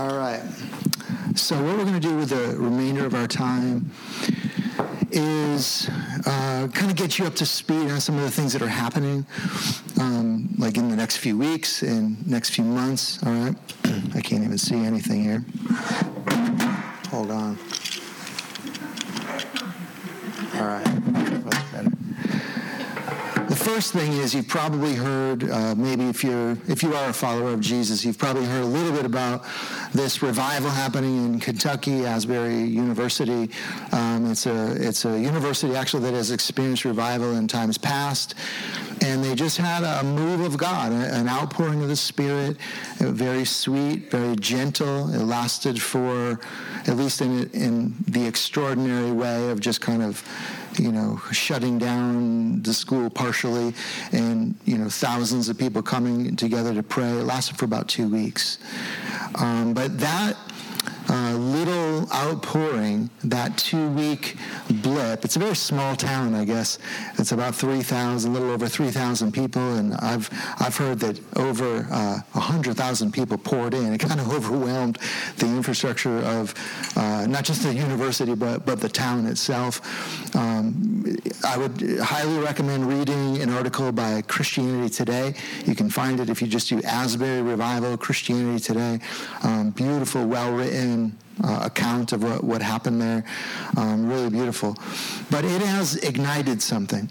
All right. So, what we're going to do with the remainder of our time is uh, kind of get you up to speed on some of the things that are happening, um, like in the next few weeks and next few months. All right. I can't even see anything here. Hold on. All right. That's better. The first thing is you've probably heard, uh, maybe if you're if you are a follower of Jesus, you've probably heard a little bit about this revival happening in Kentucky, Asbury University. Um, it's a it's a university actually that has experienced revival in times past, and they just had a move of God, an outpouring of the Spirit, very sweet, very gentle. It lasted for at least in in the extraordinary way of just kind of you know, shutting down the school partially, and you know, thousands of people coming together to pray. It lasted for about two weeks, um, but that uh, outpouring, that two week blip. It's a very small town, I guess. It's about 3,000, a little over 3,000 people, and I've, I've heard that over uh, 100,000 people poured in. It kind of overwhelmed the infrastructure of uh, not just the university, but, but the town itself. Um, I would highly recommend reading an article by Christianity Today. You can find it if you just do Asbury Revival, Christianity Today. Um, beautiful, well written uh, account of what, what happened there. Um, really beautiful. But it has ignited something.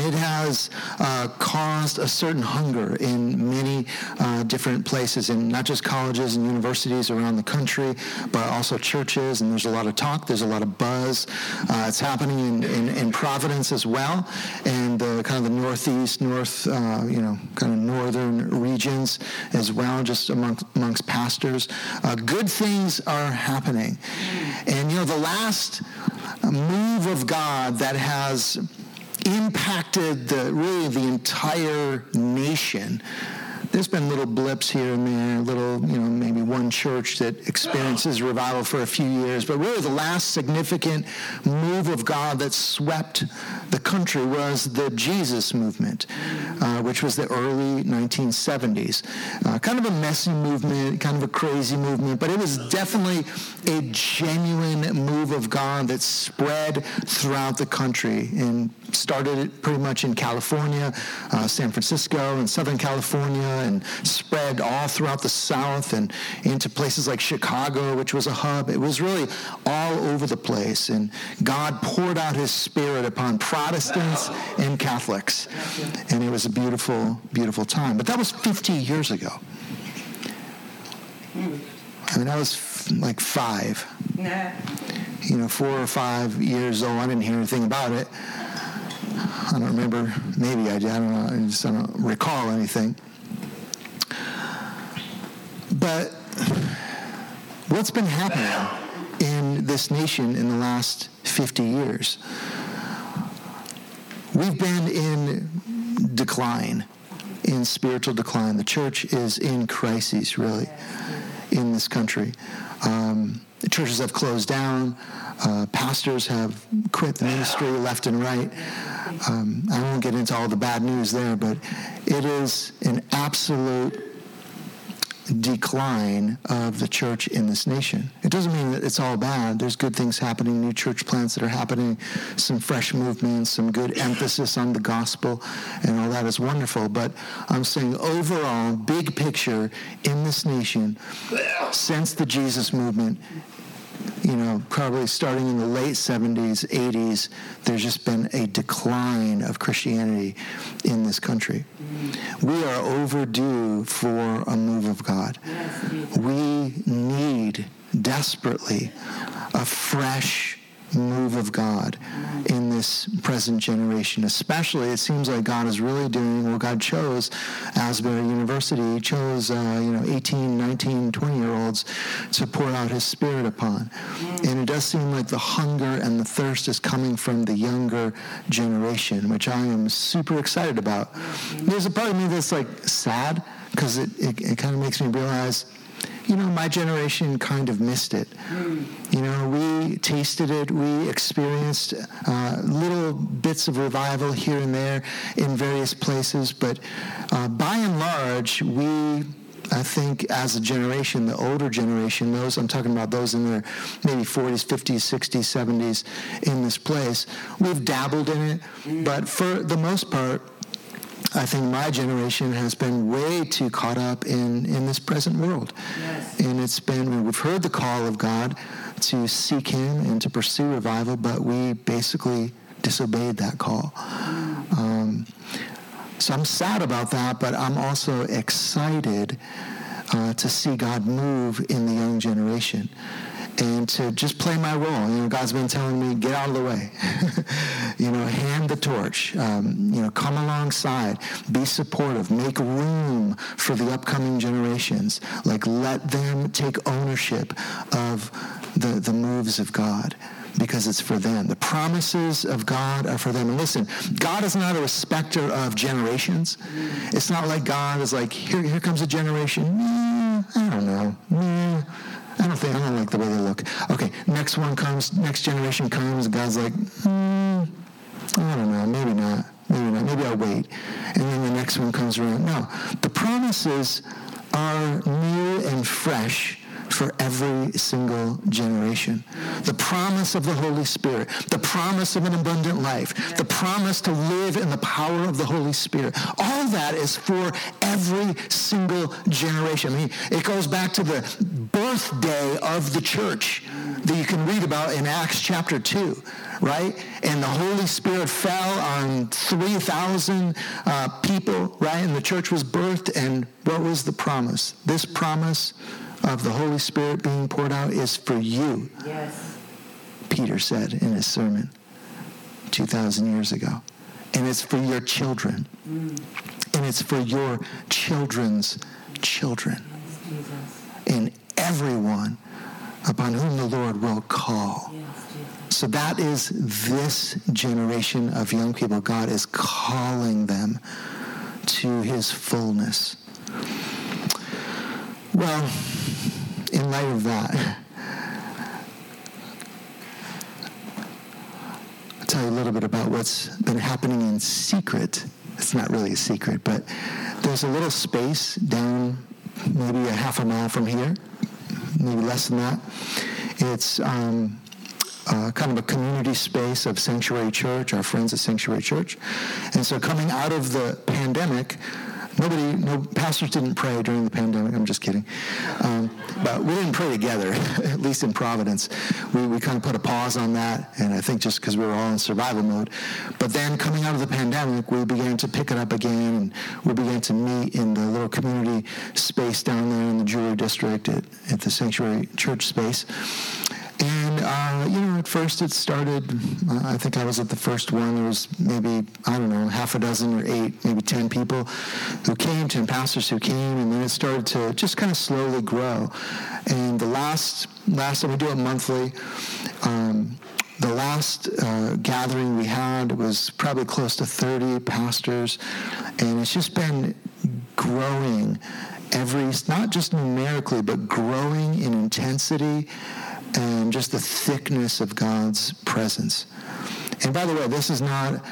And it has uh, caused a certain hunger in many uh, different places, in not just colleges and universities around the country, but also churches. And there's a lot of talk, there's a lot of buzz. Uh, it's happening in, in, in, Providence as well, and kind of the northeast, north, uh, you know, kind of northern regions as well, just amongst, amongst pastors. Uh, good things are happening, and you know, the last move of God that has impacted the, really the entire nation there's been little blips here and there, little, you know, maybe one church that experiences revival for a few years. But really, the last significant move of God that swept the country was the Jesus movement, uh, which was the early 1970s. Uh, kind of a messy movement, kind of a crazy movement, but it was definitely a genuine move of God that spread throughout the country and started pretty much in California, uh, San Francisco, and Southern California and spread all throughout the South and into places like Chicago, which was a hub. It was really all over the place. And God poured out his spirit upon Protestants and Catholics. And it was a beautiful, beautiful time. But that was 50 years ago. I mean, I was like five. Nah. You know, four or five years old. I didn't hear anything about it. I don't remember. Maybe I. I don't know. I just don't recall anything. But what's been happening in this nation in the last 50 years? We've been in decline, in spiritual decline. The church is in crises, really, in this country. Um, churches have closed down. Uh, pastors have quit the ministry left and right. Um, I won't get into all the bad news there, but it is an absolute decline of the church in this nation. It doesn't mean that it's all bad. There's good things happening, new church plants that are happening, some fresh movements, some good emphasis on the gospel, and all that is wonderful. But I'm saying overall, big picture in this nation, since the Jesus movement, you know, probably starting in the late 70s, 80s, there's just been a decline of Christianity in this country. We are overdue for a move of God. We need desperately a fresh move of God in this present generation. Especially, it seems like God is really doing what God chose Asbury University. He chose, uh, you know, 18, 19, 20 year olds to pour out his spirit upon. And it does seem like the hunger and the thirst is coming from the younger generation, which I am super excited about. There's a part of me that's like sad because it, it, it kind of makes me realize you know, my generation kind of missed it. Mm. You know, we tasted it, we experienced uh, little bits of revival here and there in various places, but uh, by and large, we I think as a generation, the older generation, those I'm talking about those in their maybe 40s, 50s, 60s, 70s in this place, we've dabbled in it. Mm. But for the most part, I think my generation has been way too caught up in, in this present world. Yes. And it's been, we've heard the call of God to seek Him and to pursue revival, but we basically disobeyed that call. Um, so I'm sad about that, but I'm also excited uh, to see God move in the young generation and to just play my role. You know, God's been telling me, get out of the way. you know, hand the torch. Um, you know, come alongside, be supportive, make room for the upcoming generations. Like, let them take ownership of the, the moves of God because it's for them. The promises of God are for them. And listen, God is not a respecter of generations. It's not like God is like, here, here comes a generation. Mm, I don't know. I don't think I don't like the way they look. Okay, next one comes, next generation comes. God's like, mm, I don't know, maybe not, maybe not, maybe I'll wait. And then the next one comes around. No, the promises are new and fresh for every single generation. The promise of the Holy Spirit, the promise of an abundant life, the promise to live in the power of the Holy Spirit. All that is for every single generation. I mean, it goes back to the birthday of the church that you can read about in Acts chapter 2 right? And the Holy Spirit fell on 3,000 uh, people, right? And the church was birthed. And what was the promise? This promise of the Holy Spirit being poured out is for you. Yes. Peter said in his sermon 2,000 years ago. And it's for your children. Mm. And it's for your children's children. Yes, and everyone upon whom the Lord will call. So that is this generation of young people. God is calling them to his fullness. Well, in light of that, I'll tell you a little bit about what's been happening in secret. It's not really a secret, but there's a little space down maybe a half a mile from here, maybe less than that. It's um, uh, kind of a community space of Sanctuary Church, our friends at Sanctuary Church. And so coming out of the pandemic, Nobody, no pastors didn't pray during the pandemic. I'm just kidding. Um, but we didn't pray together, at least in Providence. We, we kind of put a pause on that, and I think just because we were all in survival mode. But then coming out of the pandemic, we began to pick it up again, and we began to meet in the little community space down there in the Jewelry District at, at the Sanctuary Church space. Uh, you know, at first it started, uh, I think I was at the first one. There was maybe, I don't know, half a dozen or eight, maybe 10 people who came, 10 pastors who came, and then it started to just kind of slowly grow. And the last, last time we do it monthly, um, the last uh, gathering we had was probably close to 30 pastors, and it's just been growing every, not just numerically, but growing in intensity and just the thickness of God's presence. And by the way, this is not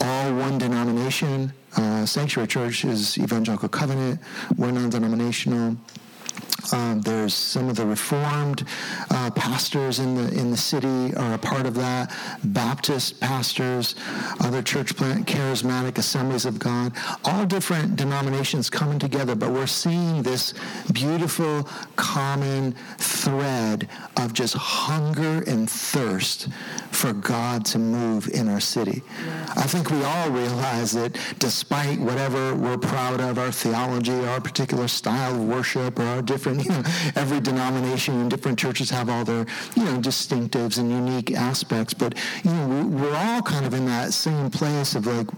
all one denomination. Uh, Sanctuary Church is Evangelical Covenant. We're non-denominational. Um, there's some of the Reformed uh, pastors in the in the city are a part of that. Baptist pastors, other church plant, charismatic assemblies of God, all different denominations coming together. But we're seeing this beautiful common thread of just hunger and thirst for God to move in our city. I think we all realize that despite whatever we're proud of, our theology, our particular style of worship, or our different you know, every denomination and different churches have all their, you know, distinctives and unique aspects. But, you know, we, we're all kind of in that same place of like,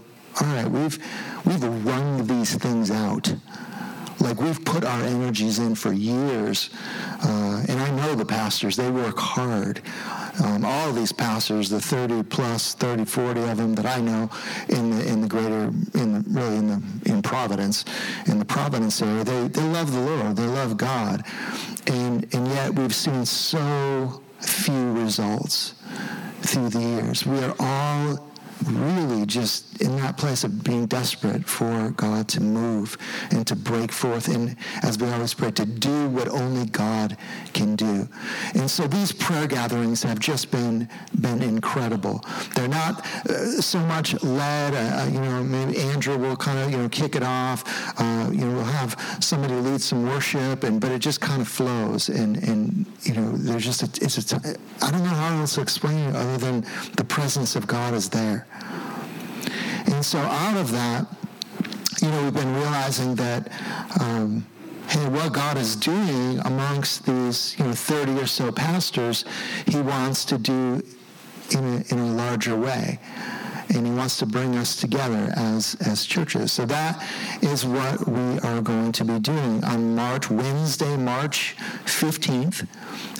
all right, we've, we've wrung these things out like we've put our energies in for years. Uh, and I know the pastors, they work hard. Um, all these pastors, the 30 plus, 30, 40 of them that I know in the, in the greater, in the, really in the, in Providence, in the Providence area, they, they love the Lord, they love God. And, and yet we've seen so few results through the years. We are all really just in that place of being desperate for God to move and to break forth and, as we always pray, to do what only God can do. And so these prayer gatherings have just been, been incredible. They're not uh, so much led, uh, uh you know, maybe Andrew will kind of, you know, kick it off. Uh, you know, we'll have somebody lead some worship, and but it just kind of flows. And, and you know, there's just, a, it's a, I don't know how else to explain it other than the presence of God is there. And so out of that, you know, we've been realizing that, um, hey, what God is doing amongst these, you know, 30 or so pastors, he wants to do in a, in a larger way and he wants to bring us together as, as churches. So that is what we are going to be doing on March, Wednesday, March 15th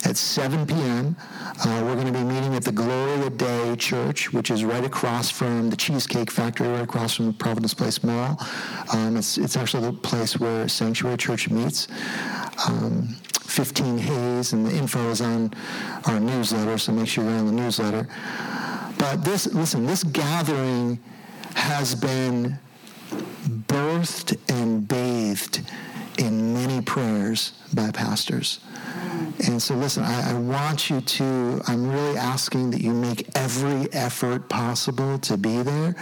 at 7 p.m. Uh, we're going to be meeting at the Gloria Dei Church, which is right across from the Cheesecake Factory, right across from the Providence Place Mall. Um, it's, it's actually the place where Sanctuary Church meets. Um, 15 Hayes, and the info is on our newsletter, so make sure you're on the newsletter. But this, listen, this gathering has been birthed and bathed in many prayers by pastors. And so, listen, I, I, want you to, I'm really asking that you make every effort possible to be there.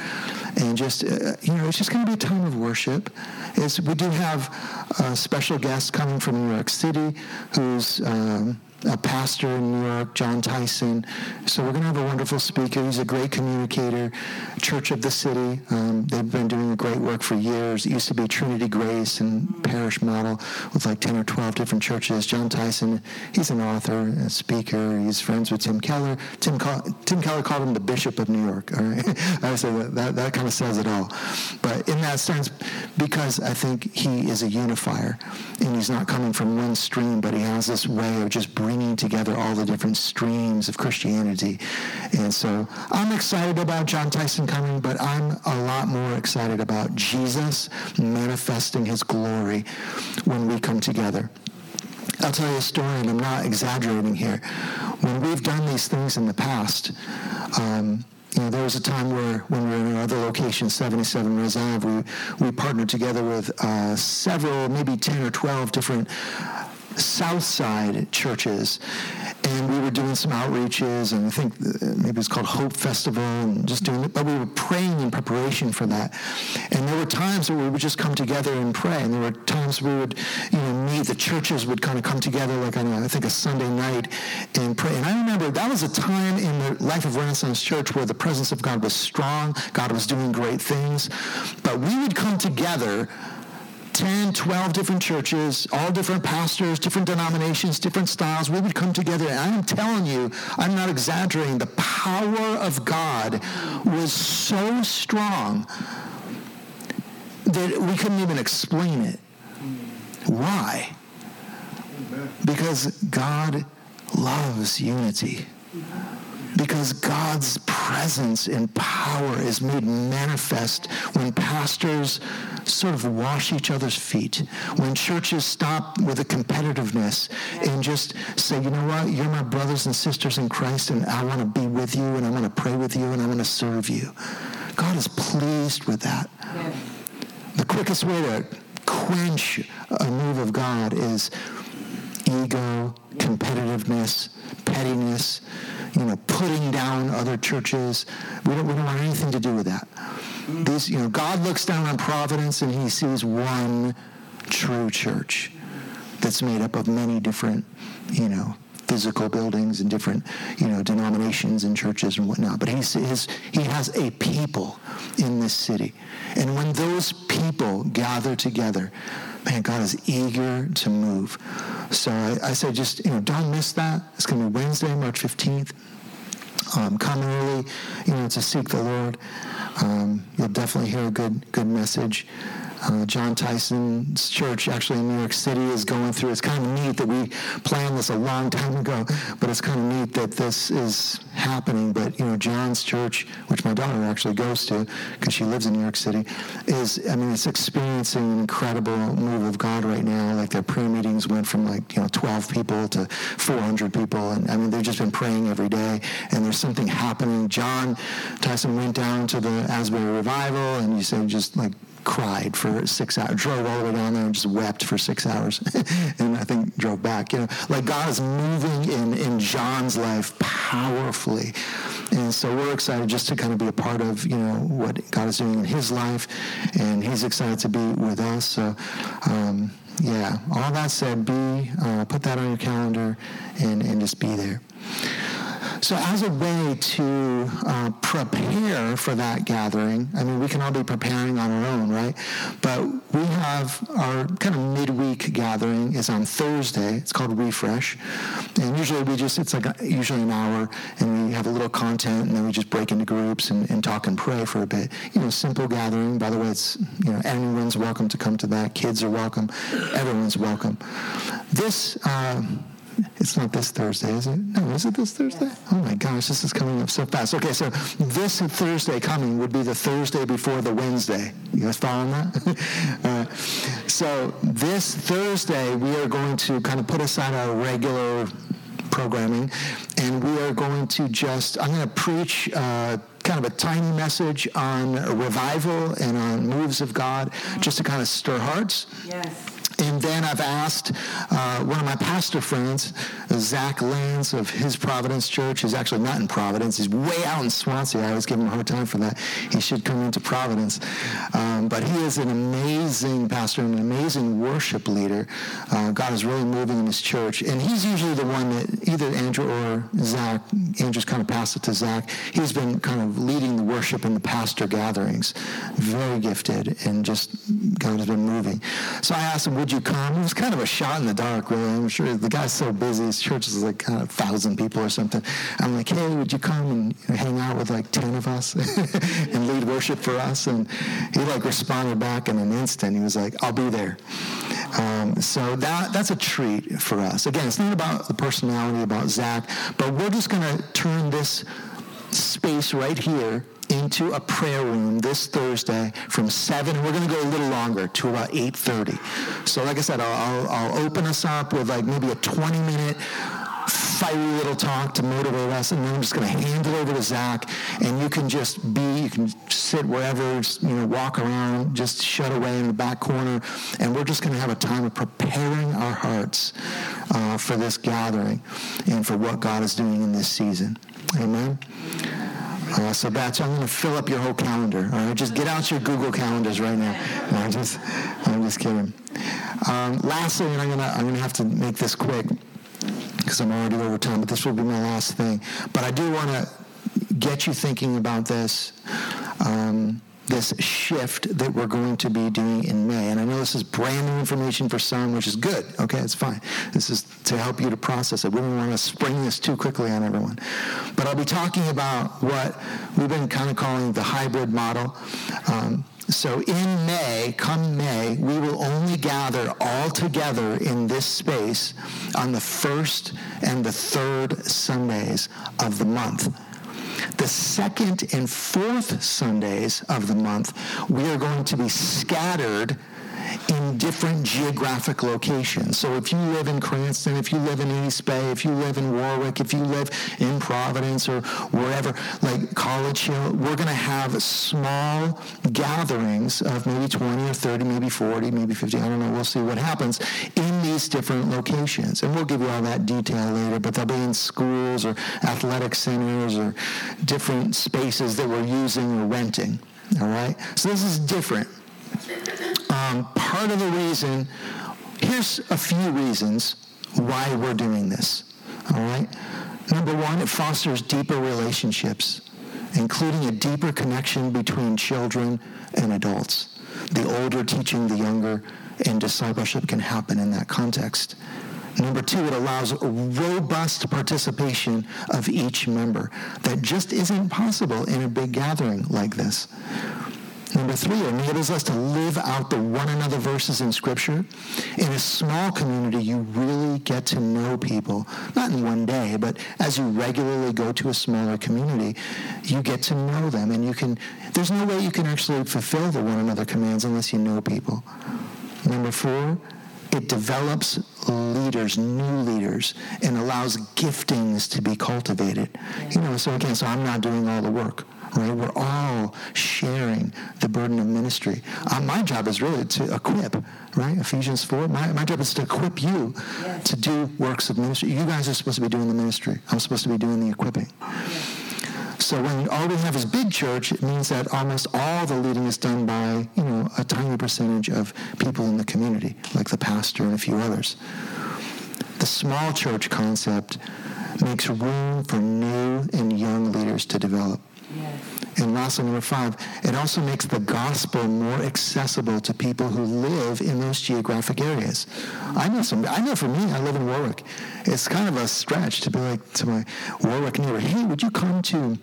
And just, uh, you know, it's just going to be a time of worship. It's, we do have a special guest coming from New York City who's. Um, a pastor in New York, Jon Tyson. So we're going to have a wonderful speaker. He's a great communicator. Church of the City. Um, they've been doing great work for years. It used to be Trinity Grace and parish model with like 10 or 12 different churches. Jon Tyson, he's an author, a speaker. He's friends with Tim Keller. Tim, Tim Keller called him the Bishop of New York. All right? I say that, that, that kind of says it all. But in that sense, because I think he is a unifier and he's not coming from one stream, but he has this way of just bringing together all the different streams of Christianity. And so I'm excited about Jon Tyson coming, but I'm a lot more excited about Jesus manifesting his glory when we come together. I'll tell you a story, and I'm not exaggerating here. When we've done these things in the past, um, you know, there was a time where when we were in another location, 77 Reserve, we, we partnered together with uh, several, maybe 10 or 12 different South Side churches, and we were doing some outreaches, and I think uh, maybe it's called Hope Festival, and just doing it. But we were praying in preparation for that, and there were times where we would just come together and pray, and there were times we would, you know, meet. The churches would kind of come together, like on think a Sunday night, and pray. And I remember that was a time in the life of Renaissance Church where the presence of God was strong. God was doing great things, but we would come together 10, 12 different churches, all different pastors, different denominations, different styles. We would come together. And I'm telling you, I'm not exaggerating. The power of God was so strong that we couldn't even explain it. Why? Because God loves unity because God's presence and power is made manifest when pastors sort of wash each other's feet, when churches stop with the competitiveness and just say, you know what, you're my brothers and sisters in Christ, and I want to be with you, and I want to pray with you, and I want to serve you. God is pleased with that. The quickest way to quench a move of God is ego, competitiveness, pettiness, you know, putting down other churches. We don't, we don't want anything to do with that. These, you know, God looks down on Providence and he sees one true church that's made up of many different, you know, physical buildings and different, you know, denominations and churches and whatnot. But he's, his, he has a people in this city. And when those people gather together, man, God is eager to move. So I, I say just, you know, don't miss that. It's going to be Wednesday, March 15th. Um, come early, you know, to seek the Lord. Um, you'll definitely hear a good, good message. Uh, Jon Tyson's church, actually in New York City, is going through. It's kind of neat that we planned this a long time ago, but it's kind of neat that this is happening. But you know, Jon's church, which my daughter actually goes to because she lives in New York City, is I mean, it's experiencing an incredible move of God right now. Like their prayer meetings went from like you know 12 people to 400 people, and I mean they've just been praying every day, and there's something happening. Jon Tyson went down to the Asbury revival, and you said just like cried for six hours, drove all the way down there and just wept for six hours, and I think drove back. You know, like God is moving in in Jon's life powerfully, and so we're excited just to kind of be a part of you know what God is doing in His life, and He's excited to be with us. So. Um, yeah, all that said, be uh, put that on your calendar and, and just be there. So, as a way to uh, prepare for that gathering, I mean, we can all be preparing on our own, right? But we have our kind of midweek gathering is on Thursday. It's called Refresh, and usually we just it's like a, usually an hour, and we have a little content, and then we just break into groups and, and talk and pray for a bit. You know, simple gathering. By the way, it's you know anyone's welcome to come to that. Kids are welcome. Everyone's welcome. This. Uh, it's not this Thursday, is it? No, is it this Thursday? Oh my gosh, this is coming up so fast. Okay, so this Thursday coming would be the Thursday before the Wednesday. You guys following that? uh, so this Thursday, we are going to kind of put aside our regular programming, and we are going to just, I'm going to preach. Uh, kind of a tiny message on revival and on moves of God, just to kind of stir hearts. Yes. And then I've asked uh, one of my pastor friends, Zach Lance of His Providence Church, who's actually not in Providence. He's way out in Swansea. I always give him a hard time for that. He should come into Providence. Um, but he is an amazing pastor and an amazing worship leader. Uh, God is really moving in his church. And he's usually the one that either Andrew or Zach, Andrew's kind of passed it to Zach. He's been kind of leading the worship in the pastor gatherings. Very gifted and just God has been moving. So I asked him, would you come? It was kind of a shot in the dark, really. I'm sure the guy's so busy. His church is like kind of a thousand people or something. I'm like, hey, would you come and hang out with like 10 of us and lead worship for us? And he like responded back in an instant. He was like, I'll be there. Um, so that that's a treat for us. Again, it's not about the personality, about Zach, but we're just going to turn this space right here into a prayer room this Thursday from 7. We're going to go a little longer to about 8.30. So like I said, I'll, I'll open us up with like maybe a 20-minute fiery little talk to motivate us, and then I'm just going to hand it over to Zach, and you can just be, you can sit wherever, you know, walk around, just shut away in the back corner, and we're just going to have a time of preparing our hearts uh, for this gathering and for what God is doing in this season. Amen. Uh, so, Batch, I'm going to fill up your whole calendar. All right, just get out your Google calendars right now. No, I'm just, I'm just kidding. Um, lastly, and I'm going to, I'm to have to make this quick because I'm already over time, but this will be my last thing. But I do want to get you thinking about this. Um, this shift that we're going to be doing in May. And I know this is brand new information for some, which is good. Okay, it's fine. This is to help you to process it. We don't want to spring this too quickly on everyone. But I'll be talking about what we've been kind of calling the hybrid model. Um, so in May, come May, we will only gather all together in this space on the first and the third Sundays of the month. The second and fourth Sundays of the month, we are going to be scattered in different geographic locations. So if you live in Cranston, if you live in East Bay, if you live in Warwick, if you live in Providence or wherever, like College Hill, we're going to have small gatherings of maybe 20 or 30, maybe 40, maybe 50, I don't know, we'll see what happens in these different locations. And we'll give you all that detail later, but they'll be in schools or athletic centers or different spaces that we're using or renting. All right? So this is different. Um, part of the reason, here's a few reasons why we're doing this. All right? Number one, it fosters deeper relationships, including a deeper connection between children and adults. The older teaching the younger, and discipleship can happen in that context. Number two, it allows robust participation of each member that just isn't possible in a big gathering like this. Number three, it enables us to live out the one another verses in Scripture. In a small community, you really get to know people, not in one day, but as you regularly go to a smaller community, you get to know them. And you can, there's no way you can actually fulfill the one another commands unless you know people. Number four, it develops leaders, new leaders, and allows giftings to be cultivated. You know, so again, so I'm not doing all the work. Right? We're all sharing the burden of ministry. Uh, my job is really to equip, right? Ephesians 4. My, my job is to equip you yes. to do works of ministry. You guys are supposed to be doing the ministry. I'm supposed to be doing the equipping. Yes. So when all we have is big church, it means that almost all the leading is done by, you know, a tiny percentage of people in the community, like the pastor and a few others. The small church concept makes room for new and young leaders to develop. Yes. And lastly, number five, it also makes the gospel more accessible to people who live in those geographic areas. I know some. I know for me, I live in Warwick. It's kind of a stretch to be like to my Warwick neighbor, "Hey, would you come to?"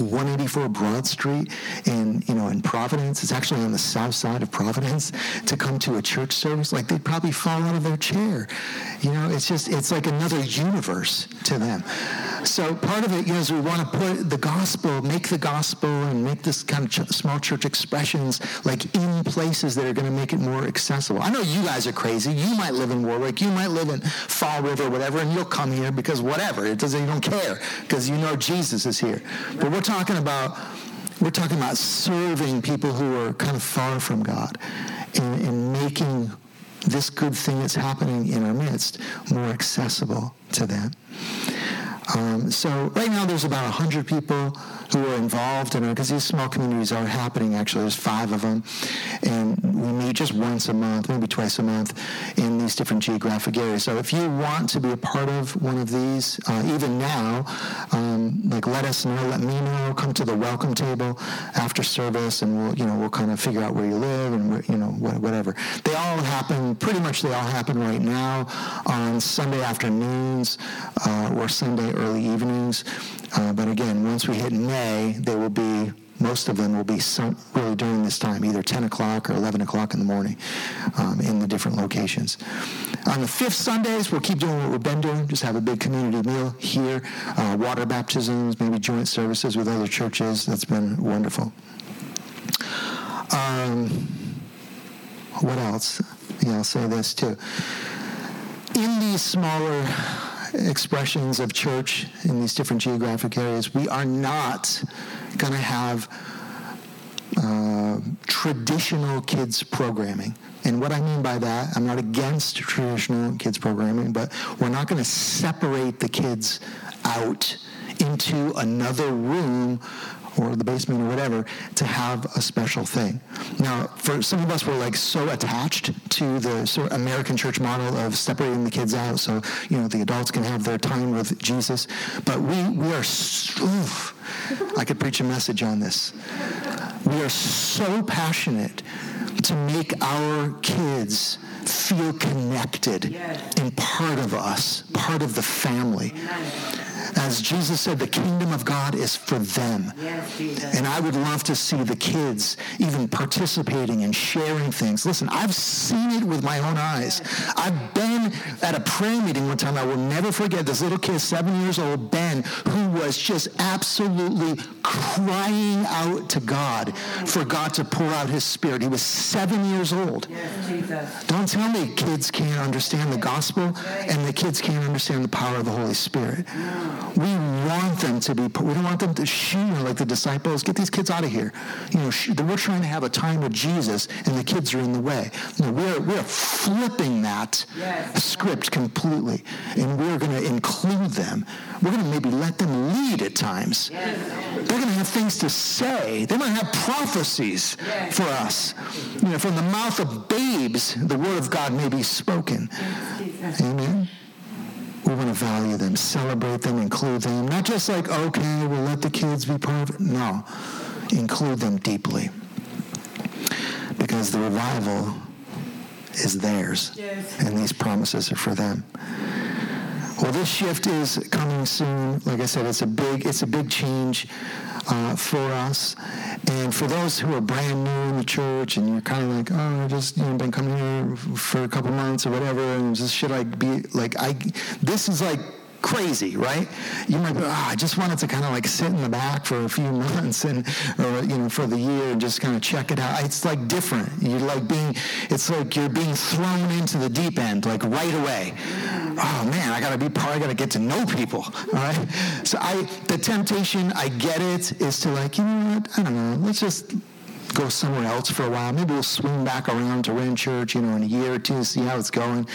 184 Broad Street in you know in Providence. It's actually on the south side of Providence to come to a church service. Like they'd probably fall out of their chair. You know, it's just it's like another universe to them. So part of it, is we want to put the gospel, make the gospel, and make this kind of ch- small church expressions like in places that are going to make it more accessible. I know you guys are crazy. You might live in Warwick. You might live in Fall River, whatever, and you'll come here because whatever. It doesn't. You don't care because you know Jesus is here. But we're talking about we're talking about serving people who are kind of far from God and, and making this good thing that's happening in our midst more accessible to them. Um, so right now there's about 100 people who are involved in it because these small communities are happening actually. There's five of them. And we meet just once a month, maybe twice a month in these different geographic areas. So if you want to be a part of one of these, uh, even now, um, like let us know, let me know, come to the welcome table after service and we'll, you know, we'll kind of figure out where you live and, where, you know, whatever. They all happen, pretty much they all happen right now on Sunday afternoons uh, or Sunday early evenings. Uh, but again, once we hit May, they will be most of them will be some, really during this time, either 10 o'clock or 11 o'clock in the morning um, in the different locations. On the fifth Sundays, we'll keep doing what we've been doing, just have a big community meal here, uh, water baptisms, maybe joint services with other churches. That's been wonderful. Um, what else? Yeah, I'll say this too. In these smaller expressions of church in these different geographic areas, we are not going to have uh, traditional kids programming. And what I mean by that, I'm not against traditional kids programming, but we're not going to separate the kids out into another room or the basement or whatever to have a special thing. Now, for some of us, we're like so attached to the sort of American church model of separating the kids out so, you know, the adults can have their time with Jesus. But we, we are, oof, I could preach a message on this. We are so passionate to make our kids feel connected yes. and part of us, part of the family. As Jesus said, the kingdom of God is for them. Yes, and I would love to see the kids even participating and sharing things. Listen, I've seen it with my own eyes. I've been at a prayer meeting one time. I will never forget this little kid, seven years old, Ben, who was just absolutely crying out to God for God to pour out his spirit. He was seven years old. Don't tell me kids can't understand the gospel and the kids can't understand the power of the Holy Spirit. We want them to be, we don't want them to shoo like the disciples. Get these kids out of here. You know, we're trying to have a time with Jesus and the kids are in the way. You know, we're, we're flipping that yes. script completely and we're going to include them. We're going to maybe let them lead at times. Yes. They're going to have things to say. They might have prophecies yes. for us. You know, from the mouth of babes, the word of God may be spoken. Amen. We want to value them, celebrate them, include them. Not just like, okay, we'll let the kids be part of it. No, include them deeply. Because the revival is theirs, yes. and these promises are for them. Well, this shift is coming soon. Like I said, it's a big, it's a big change uh, for us. And for those who are brand new in the church and you're kind of like, oh, I just you know been coming here for a couple months or whatever, and just should I be like I? This is like crazy, right? You might be, oh, I just wanted to kind of like sit in the back for a few months and, or, you know, for the year and just kind of check it out. It's like different. You're like being, it's like you're being thrown into the deep end, like right away. Oh man, I got to be part, I got to get to know people, all right? So I, the temptation, I get it, is to like, you know what, I don't know, let's just go somewhere else for a while. Maybe we'll swing back around to Ren Church, you know, in a year or two, see how it's going.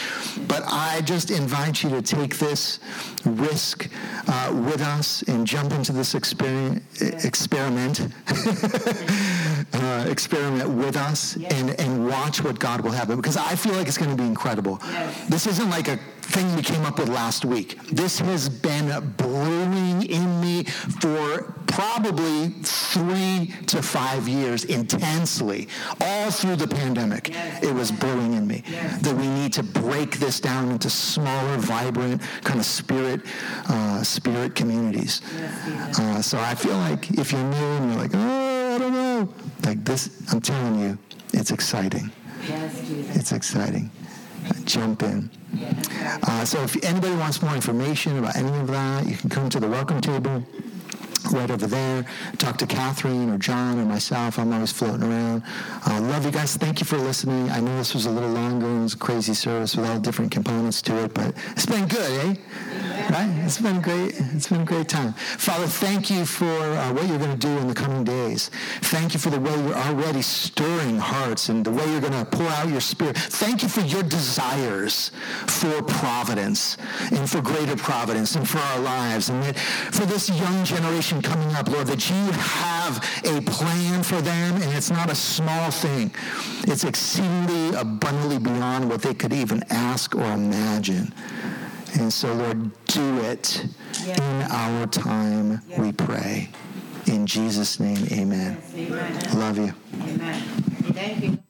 But I just invite you to take this risk uh, with us and jump into this experiment, experiment, uh, experiment with us and, and watch what God will have. Because I feel like it's going to be incredible. Yes. This isn't like a thing we came up with last week. This has been brewing in me for probably three to five years intensely, all through the pandemic. Yes. It was brewing in me yes. that we need to break this down into smaller, vibrant, kind of spirit, uh, spirit communities. Yes, uh, so I feel like if you're new and you're like, oh, I don't know, like this, I'm telling you, it's exciting. It's exciting. Jump in. Uh, so if anybody wants more information about any of that, you can come to the welcome table right over there. Talk to Catherine or John or myself. I'm always floating around. Uh, love you guys. Thank you for listening. I know this was a little longer and it was a crazy service with all different components to it, but it's been good, eh? Right? It's been great. It's been a great time. Father, thank you for uh, what you're going to do in the coming days. Thank you for the way you're already stirring hearts and the way you're going to pour out your spirit. Thank you for your desires for providence and for greater providence and for our lives and that for this young generation coming up, Lord, that you have a plan for them and it's not a small thing. It's exceedingly abundantly beyond what they could even ask or imagine. And so, Lord, do it yes. in our time, yes. we pray. In Jesus' name, amen. Yes, amen. Love you. Amen. Thank you.